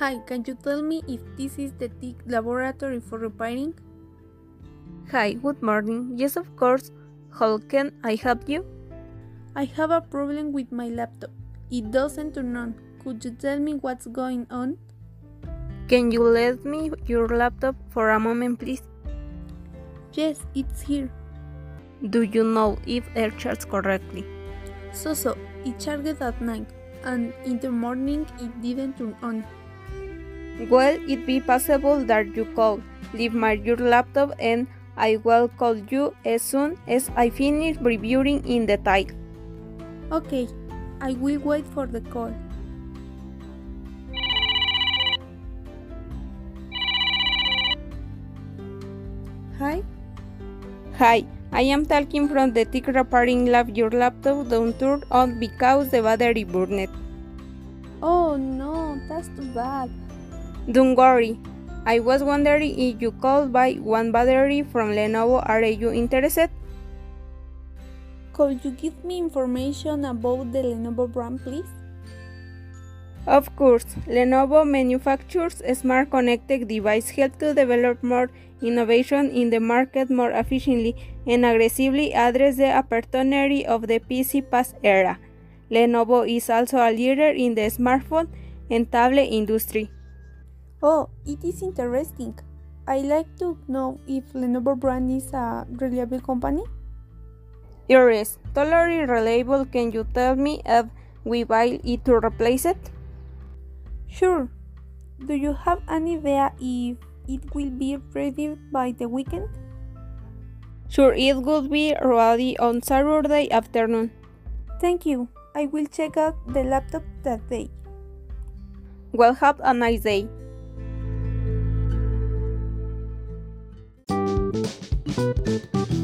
Hi, can you tell me if this is the TIC laboratory for repairing? Hi, good morning. Yes, of course. How can I help you? I have a problem with my laptop. It doesn't turn on. Could you tell me what's going on? Can you let me your laptop for a moment, please? Yes, it's here. Do you know if it charged correctly? So so, it charged at night, and in the morning it didn't turn on. Well, it be possible that you could leave my your laptop and I will call you as soon as I finish reviewing in detail. Okay, I will wait for the call. Hi? Hi, I am talking from the TIC repairing lab. Your laptop don't turn on because the battery burned. Oh no, that's too bad. Don't worry. I was wondering if you could buy one battery from Lenovo. Are you interested? Could you give me information about the Lenovo brand, please? Of course, Lenovo manufactures smart connected devices help to develop more innovation in the market more efficiently and aggressively address the opportunity of the PC past era. Lenovo is also a leader in the smartphone and tablet industry. Oh, it is interesting. I like to know if Lenovo brand is a reliable company. It is totally reliable. Can you tell me if we buy it to replace it? Sure. Do you have an idea if it will be ready by the weekend? Sure, it will be ready on Saturday afternoon. Thank you. I will check out the laptop that day. Well, have a nice day. Thank you.